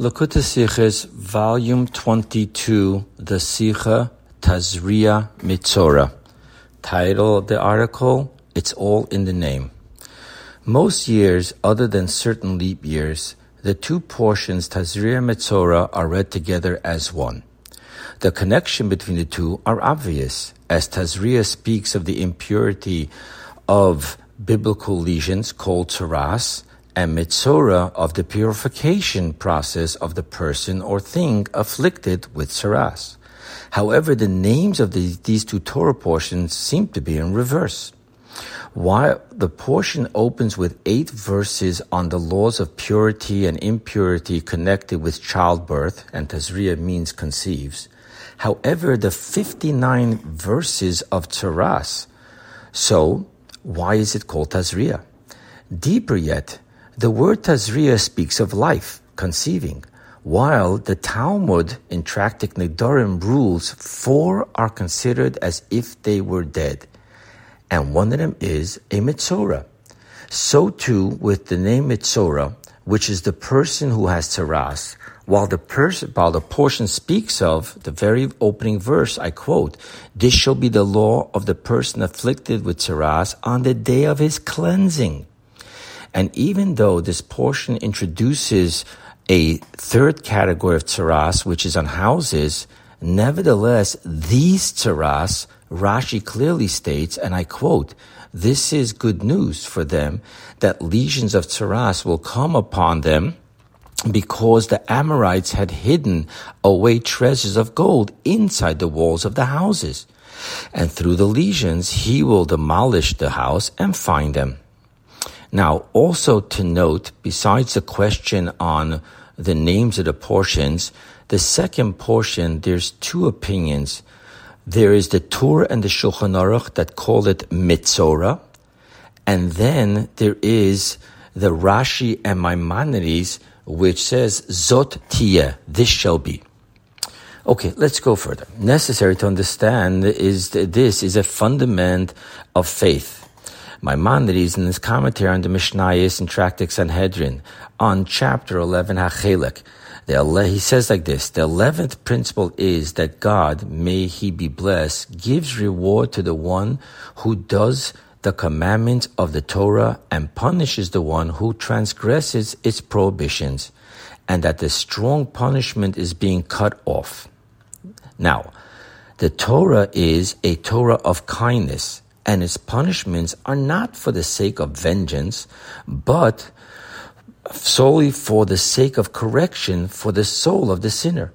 Likkutei Sichos, Volume 22, the Sicha Tazria Mitzora. Title of the article, It's All in the Name. Most years, other than certain leap years, the two portions Tazria Mitzora are read together as one. The connection between the two are obvious, as Tazria speaks of the impurity of biblical lesions called tsaras, and mitzora of the purification process of the person or thing afflicted with tsaras. However, the names of the, these two Torah portions seem to be in reverse. While the portion opens with eight verses on the laws of purity and impurity connected with childbirth, and Tazria means conceives, however, the 59 verses of Tsaras. So, why is it called Tazria? Deeper yet, the word Tazria speaks of life, conceiving, while the Talmud in Tractate Nedarim rules four are considered as if they were dead, and one of them is a Mitzora. So too with the name Mitzora, which is the person who has Tsaras, while the person, while the portion speaks of the very opening verse, I quote, "This shall be the law of the person afflicted with tsaras on the day of his cleansing." And even though this portion introduces a third category of tsaras, which is on houses, nevertheless, these tsaras, Rashi clearly states, and I quote, this is good news for them that lesions of tsaras will come upon them because the Amorites had hidden away treasures of gold inside the walls of the houses. And through the lesions, he will demolish the house and find them. Now, also to note, besides the question on the names of the portions, the second portion, there's two opinions. There is the Tur and the Shulchan Aruch that call it Mitzora, and then there is the Rashi and Maimonides, which says Zot Tia, this shall be. Okay, let's go further. Necessary to understand is that this is a fundament of faith. Maimonides in his commentary on the Mishnayos and Tractate Sanhedrin on chapter 11 Hachelek. He says like this, the eleventh principle is that God, may he be blessed, gives reward to the one who does the commandments of the Torah and punishes the one who transgresses its prohibitions, and that the strong punishment is being cut off. Now, the Torah is a Torah of kindness and its punishments are not for the sake of vengeance, but solely for the sake of correction for the soul of the sinner.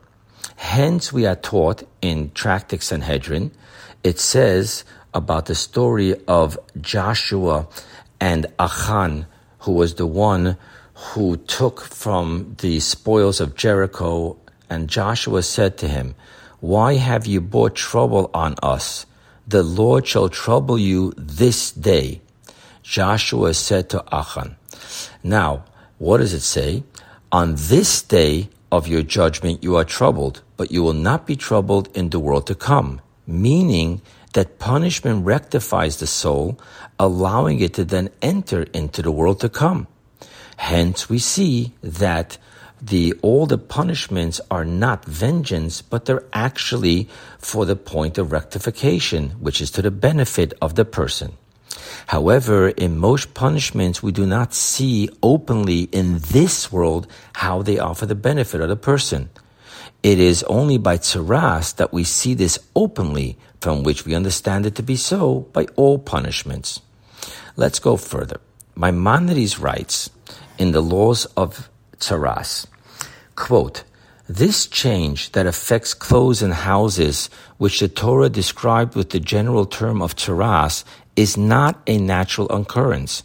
Hence, we are taught in Tractate Sanhedrin, it says about the story of Joshua and Achan, who was the one who took from the spoils of Jericho, and Joshua said to him, Why have you brought trouble on us? The Lord shall trouble you this day. Joshua said to Achan. Now, what does it say? On this day of your judgment you are troubled, but you will not be troubled in the world to come. Meaning that punishment rectifies the soul, allowing it to then enter into the world to come. Hence we see that the all the punishments are not vengeance, but they're actually for the point of rectification, which is to the benefit of the person. However, in most punishments, we do not see openly in this world how they offer the benefit of the person. It is only by tsaras that we see this openly, from which we understand it to be so by all punishments. Let's go further. Maimonides writes in the laws of tsaras, quote, this change that affects clothes and houses, which the Torah described with the general term of tsaras, is not a natural occurrence.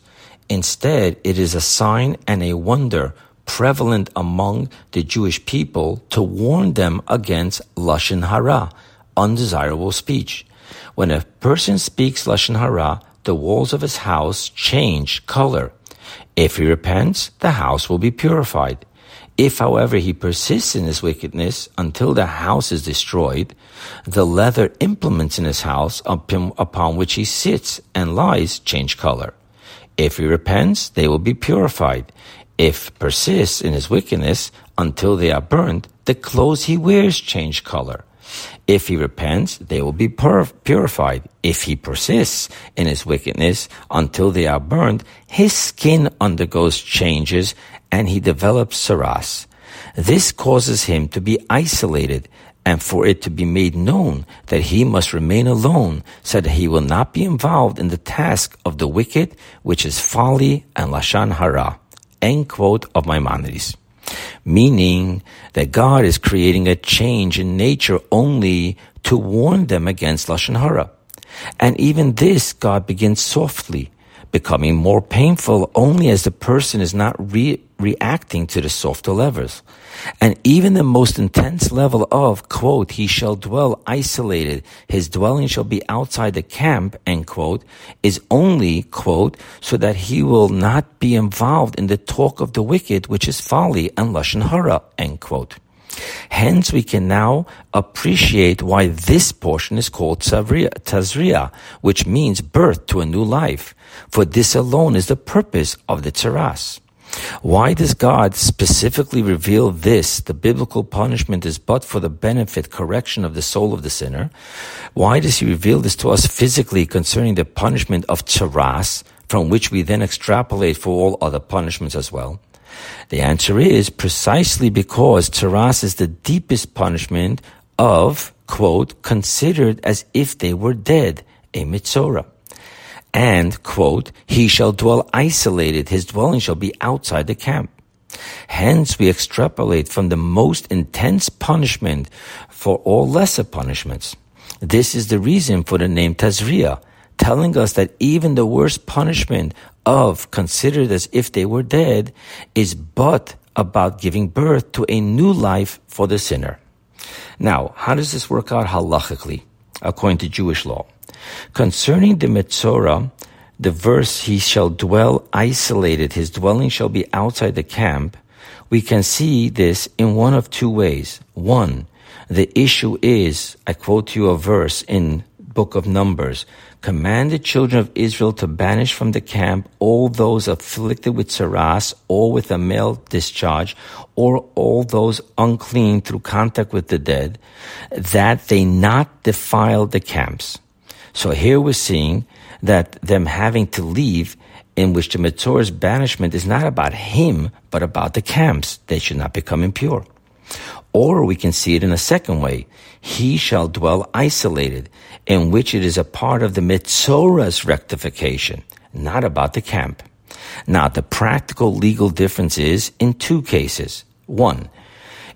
Instead, it is a sign and a wonder prevalent among the Jewish people to warn them against lashon hara, undesirable speech. When a person speaks lashon hara, the walls of his house change color. If he repents, the house will be purified. If, however, he persists in his wickedness until the house is destroyed, the leather implements in his house upon which he sits and lies change color. If he repents, they will be purified. If persists in his wickedness until they are burned, the clothes he wears change color. If he repents, they will be pur- purified. If he persists in his wickedness until they are burned, his skin undergoes changes and he develops saras. This causes him to be isolated and for it to be made known that he must remain alone so that he will not be involved in the task of the wicked, which is folly and lashon hara. End quote of Maimonides. Meaning that God is creating a change in nature only to warn them against lashon hara. And even this God begins softly becoming more painful only as the person is not re- reacting to the softer levels. And even the most intense level of, quote, he shall dwell isolated, his dwelling shall be outside the camp, end quote, is only, quote, so that he will not be involved in the talk of the wicked, which is folly and lashon hara, end quote. Hence, we can now appreciate why this portion is called Tazria, which means birth to a new life. For this alone is the purpose of the Tzaras. Why does God specifically reveal this? The biblical punishment is but for the benefit, correction of the soul of the sinner. Why does He reveal this to us physically concerning the punishment of Tzaras, from which we then extrapolate for all other punishments as well? The answer is precisely because Tzaras is the deepest punishment of, quote, considered as if they were dead, a mitzora. And, quote, he shall dwell isolated, his dwelling shall be outside the camp. Hence, we extrapolate from the most intense punishment for all lesser punishments. This is the reason for the name Tazria, telling us that even the worst punishment of considered as if they were dead is but about giving birth to a new life for the sinner. Now, how does this work out halachically, according to Jewish law? Concerning the Metzora, the verse, he shall dwell isolated, his dwelling shall be outside the camp, we can see this in one of two ways. One, the issue is, I quote you a verse in book of Numbers, command the children of Israel to banish from the camp all those afflicted with saras or with a male discharge or all those unclean through contact with the dead, that they not defile the camps. So here we're seeing that them having to leave in which the Metzor's banishment is not about him, but about the camps. They should not become impure. Or we can see it in a second way. He shall dwell isolated, in which it is a part of the Metzora's rectification, not about the camp. Now, the practical legal difference is in two cases. One,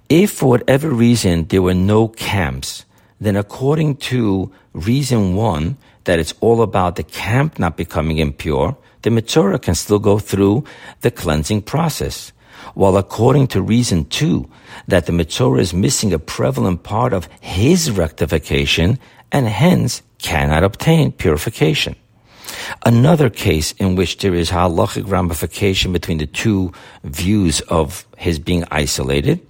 if for whatever reason there were no camps, then according to reason one, that it's all about the camp not becoming impure, the Metzora can still go through the cleansing process. While according to reason two, that the Metzora is missing a prevalent part of his rectification and hence cannot obtain purification. Another case in which there is halachic ramification between the two views of his being isolated,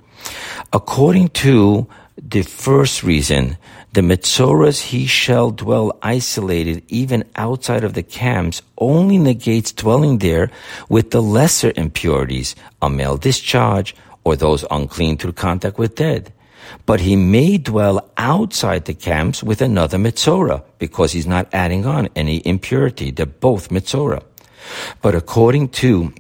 according to the first reason, the Metzoras he shall dwell isolated even outside of the camps only negates dwelling there with the lesser impurities, a male discharge, or those unclean through contact with dead. But he may dwell outside the camps with another Metzora because he's not adding on any impurity. They're both Metzora. But according to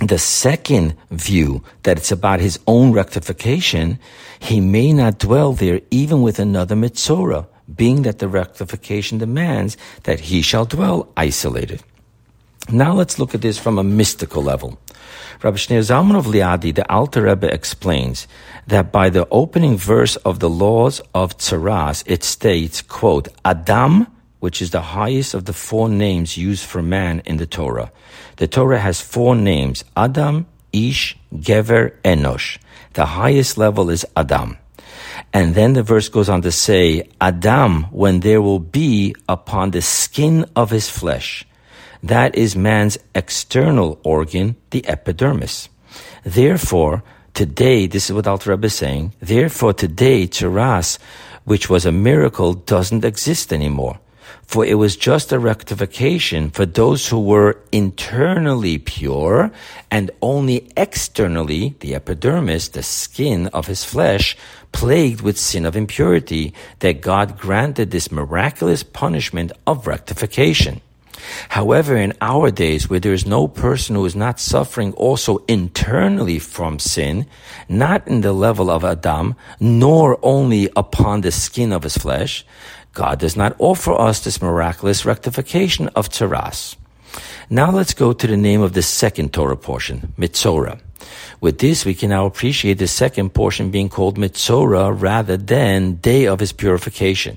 the second view that it's about his own rectification, he may not dwell there even with another Metzora, being that the rectification demands that he shall dwell isolated. Now let's look at this from a mystical level. Rabbi Shneur Zalman of Liadi, the Alter Rebbe explains that by the opening verse of the laws of Tzaras, it states, quote, Adam, which is the highest of the four names used for man in the Torah. The Torah has four names, Adam, Ish, Gever, Enosh. The highest level is Adam. And then the verse goes on to say, Adam, when there will be upon the skin of his flesh. That is man's external organ, the epidermis. Therefore, today, this is what Alter Rebbe is saying, therefore today, Tzaras, which was a miracle, doesn't exist anymore. For it was just a rectification for those who were internally pure and only externally, the epidermis, the skin of his flesh, plagued with sin of impurity, that God granted this miraculous punishment of rectification. However, in our days where there is no person who is not suffering also internally from sin, not in the level of Adam, nor only upon the skin of his flesh, God does not offer us this miraculous rectification of Tzaras. Now let's go to the name of the second Torah portion, Mitzorah. With this, we can now appreciate the second portion being called Mitzorah rather than Day of His Purification.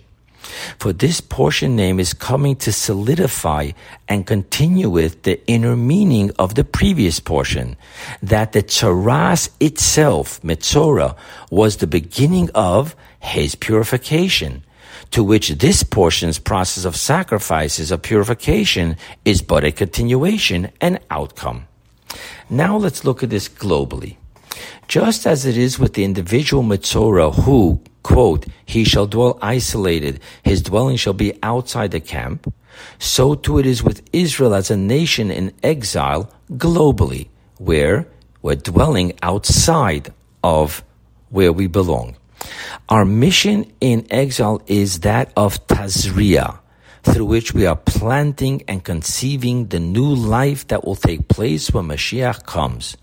For this portion name is coming to solidify and continue with the inner meaning of the previous portion, that the Tzaras itself, Mitzorah, was the beginning of his purification, to which this portion's process of sacrifices of purification is but a continuation and outcome. Now let's look at this globally. Just as it is with the individual Mitzorah who, quote, he shall dwell isolated, his dwelling shall be outside the camp, so too it is with Israel as a nation in exile globally, where we're dwelling outside of where we belong. Our mission in exile is that of Tazria, through which we are planting and conceiving the new life that will take place when Mashiach comes.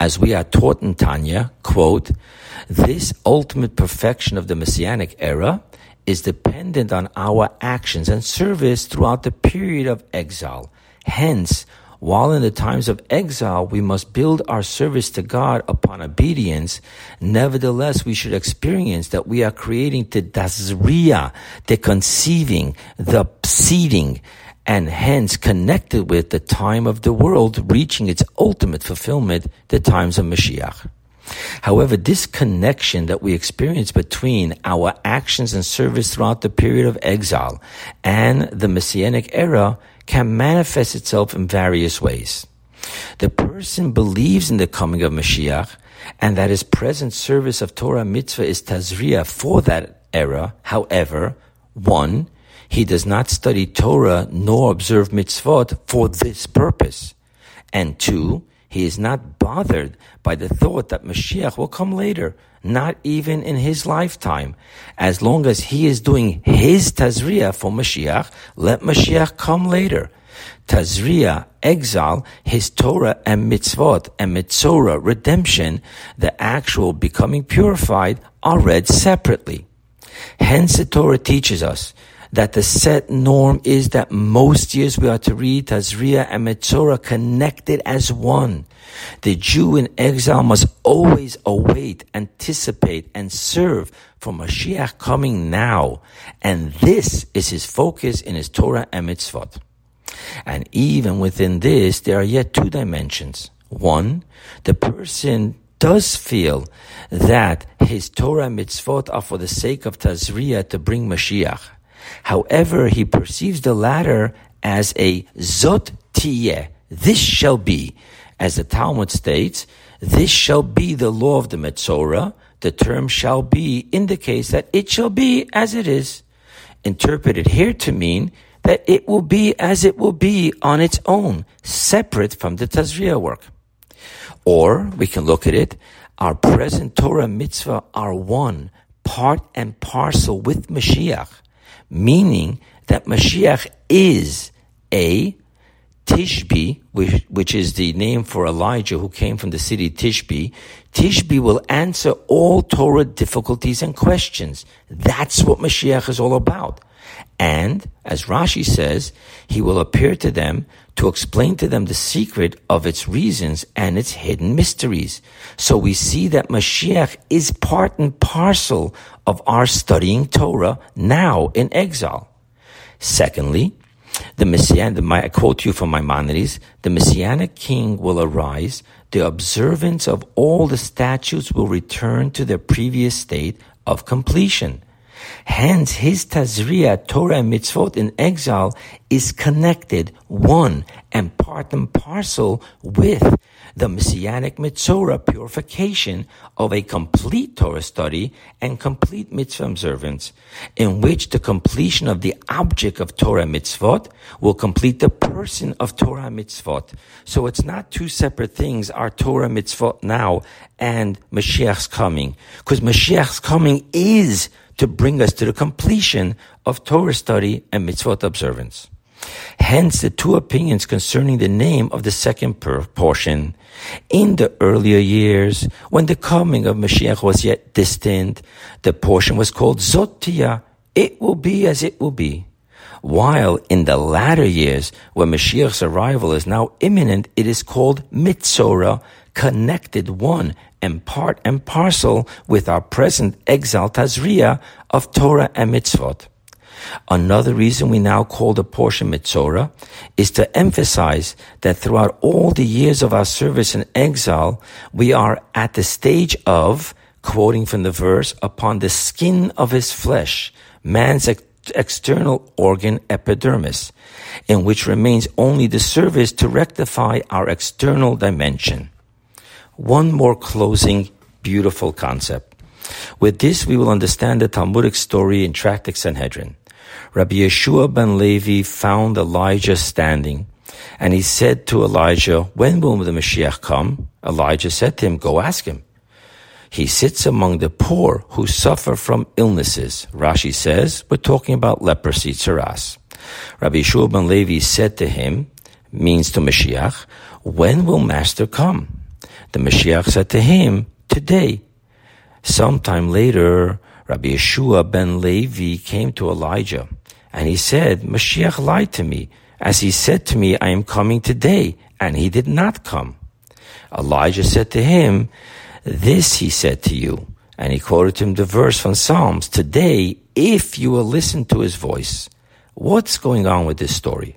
As we are taught in Tanya, quote, this ultimate perfection of the Messianic era is dependent on our actions and service throughout the period of exile. Hence, while in the times of exile we must build our service to God upon obedience, nevertheless we should experience that we are creating the tazriya, the conceiving, the seeding, and hence connected with the time of the world reaching its ultimate fulfillment, the times of Mashiach. However, this connection that we experience between our actions and service throughout the period of exile and the Messianic era can manifest itself in various ways. The person believes in the coming of Mashiach and that his present service of Torah mitzvah is tazriya for that era. However, one, he does not study Torah nor observe mitzvot for this purpose. And two, he is not bothered by the thought that Mashiach will come later, not even in his lifetime. As long as he is doing his Tazria for Mashiach, let Mashiach come later. Tazria, exile, his Torah and mitzvot and mitzorah, redemption, the actual becoming purified, are read separately. Hence the Torah teaches us that the set norm is that most years we are to read Tazria and Metzora connected as one. The Jew in exile must always await, anticipate, and serve for Mashiach coming now. And this is his focus in his Torah and Mitzvot. And even within this, there are yet two dimensions. One, the person does feel that his Torah mitzvot are for the sake of Tazria to bring Mashiach. However, he perceives the latter as a zot tiyeh. This shall be, as the Talmud states, this shall be the law of the Metzorah. The term shall be indicates that it shall be as it is. Interpreted here to mean that it will be as it will be on its own, separate from the Tazria work. Or we can look at it, our present Torah mitzvah are one, part and parcel with Mashiach meaning that Mashiach is a Tishbi, which, which, is the name for Elijah who came from the city Tishbi. Tishbi will answer all Torah difficulties and questions. That's what Mashiach is all about. And, as Rashi says, he will appear to them to explain to them the secret of its reasons and its hidden mysteries. So we see that Mashiach is part and parcel of our studying Torah now in exile. Secondly, the Messianic, I quote you from Maimonides, the Messianic king will arise, the observance of all the statutes will return to their previous state of completion. Hence, his Tazria, Torah and Mitzvot in exile is connected, one, and part and parcel with the Messianic Mitzvah purification of a complete Torah study and complete mitzvah observance, in which the completion of the object of Torah mitzvot will complete the person of Torah mitzvot. So it's not two separate things, our Torah mitzvot now and Mashiach's coming, because Mashiach's coming is to bring us to the completion of Torah study and mitzvot observance. Hence the two opinions concerning the name of the second portion. In the earlier years, when the coming of Mashiach was yet distant, the portion was called Zotia. It will be as it will be. While in the latter years, when Mashiach's arrival is now imminent, it is called Mitzorah, connected one and part and parcel with our present Tazria of Torah and Mitzvot. Another reason we now call the portion Mitzorah is to emphasize that throughout all the years of our service in exile, we are at the stage of, quoting from the verse, upon the skin of his flesh, man's ex- external organ epidermis, in which remains only the service to rectify our external dimension. One more closing beautiful concept. With this, we will understand the Talmudic story in Tractate Sanhedrin. Rabbi Yeshua ben Levi found Elijah standing, and he said to Elijah, When will the Mashiach come? Elijah said to him, Go ask him. He sits among the poor who suffer from illnesses. Rashi says, we're talking about leprosy, tsaras. Rabbi Yeshua ben Levi said to him, means to Mashiach, when will Master come? The Mashiach said to him, today. Sometime later, Rabbi Yeshua ben Levi came to Elijah and he said, Mashiach lied to me, as he said to me, I am coming today, and he did not come. Elijah said to him, This he said to you. And he quoted him the verse from Psalms, Today, if you will listen to his voice. What's going on with this story?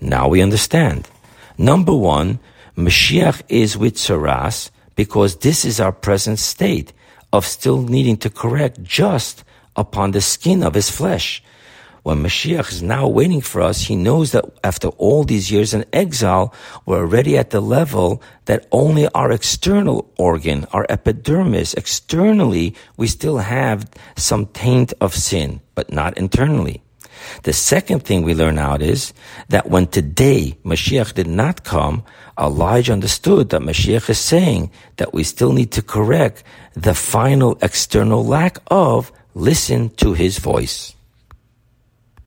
Now we understand. Number one, Mashiach is with Saras because this is our present state of still needing to correct just upon the skin of his flesh. When Mashiach is now waiting for us, he knows that after all these years in exile, we're already at the level that only our external organ, our epidermis, externally, we still have some taint of sin, but not internally. The second thing we learn out is that when today Mashiach did not come, Elijah understood that Mashiach is saying that we still need to correct the final external lack of listen to his voice.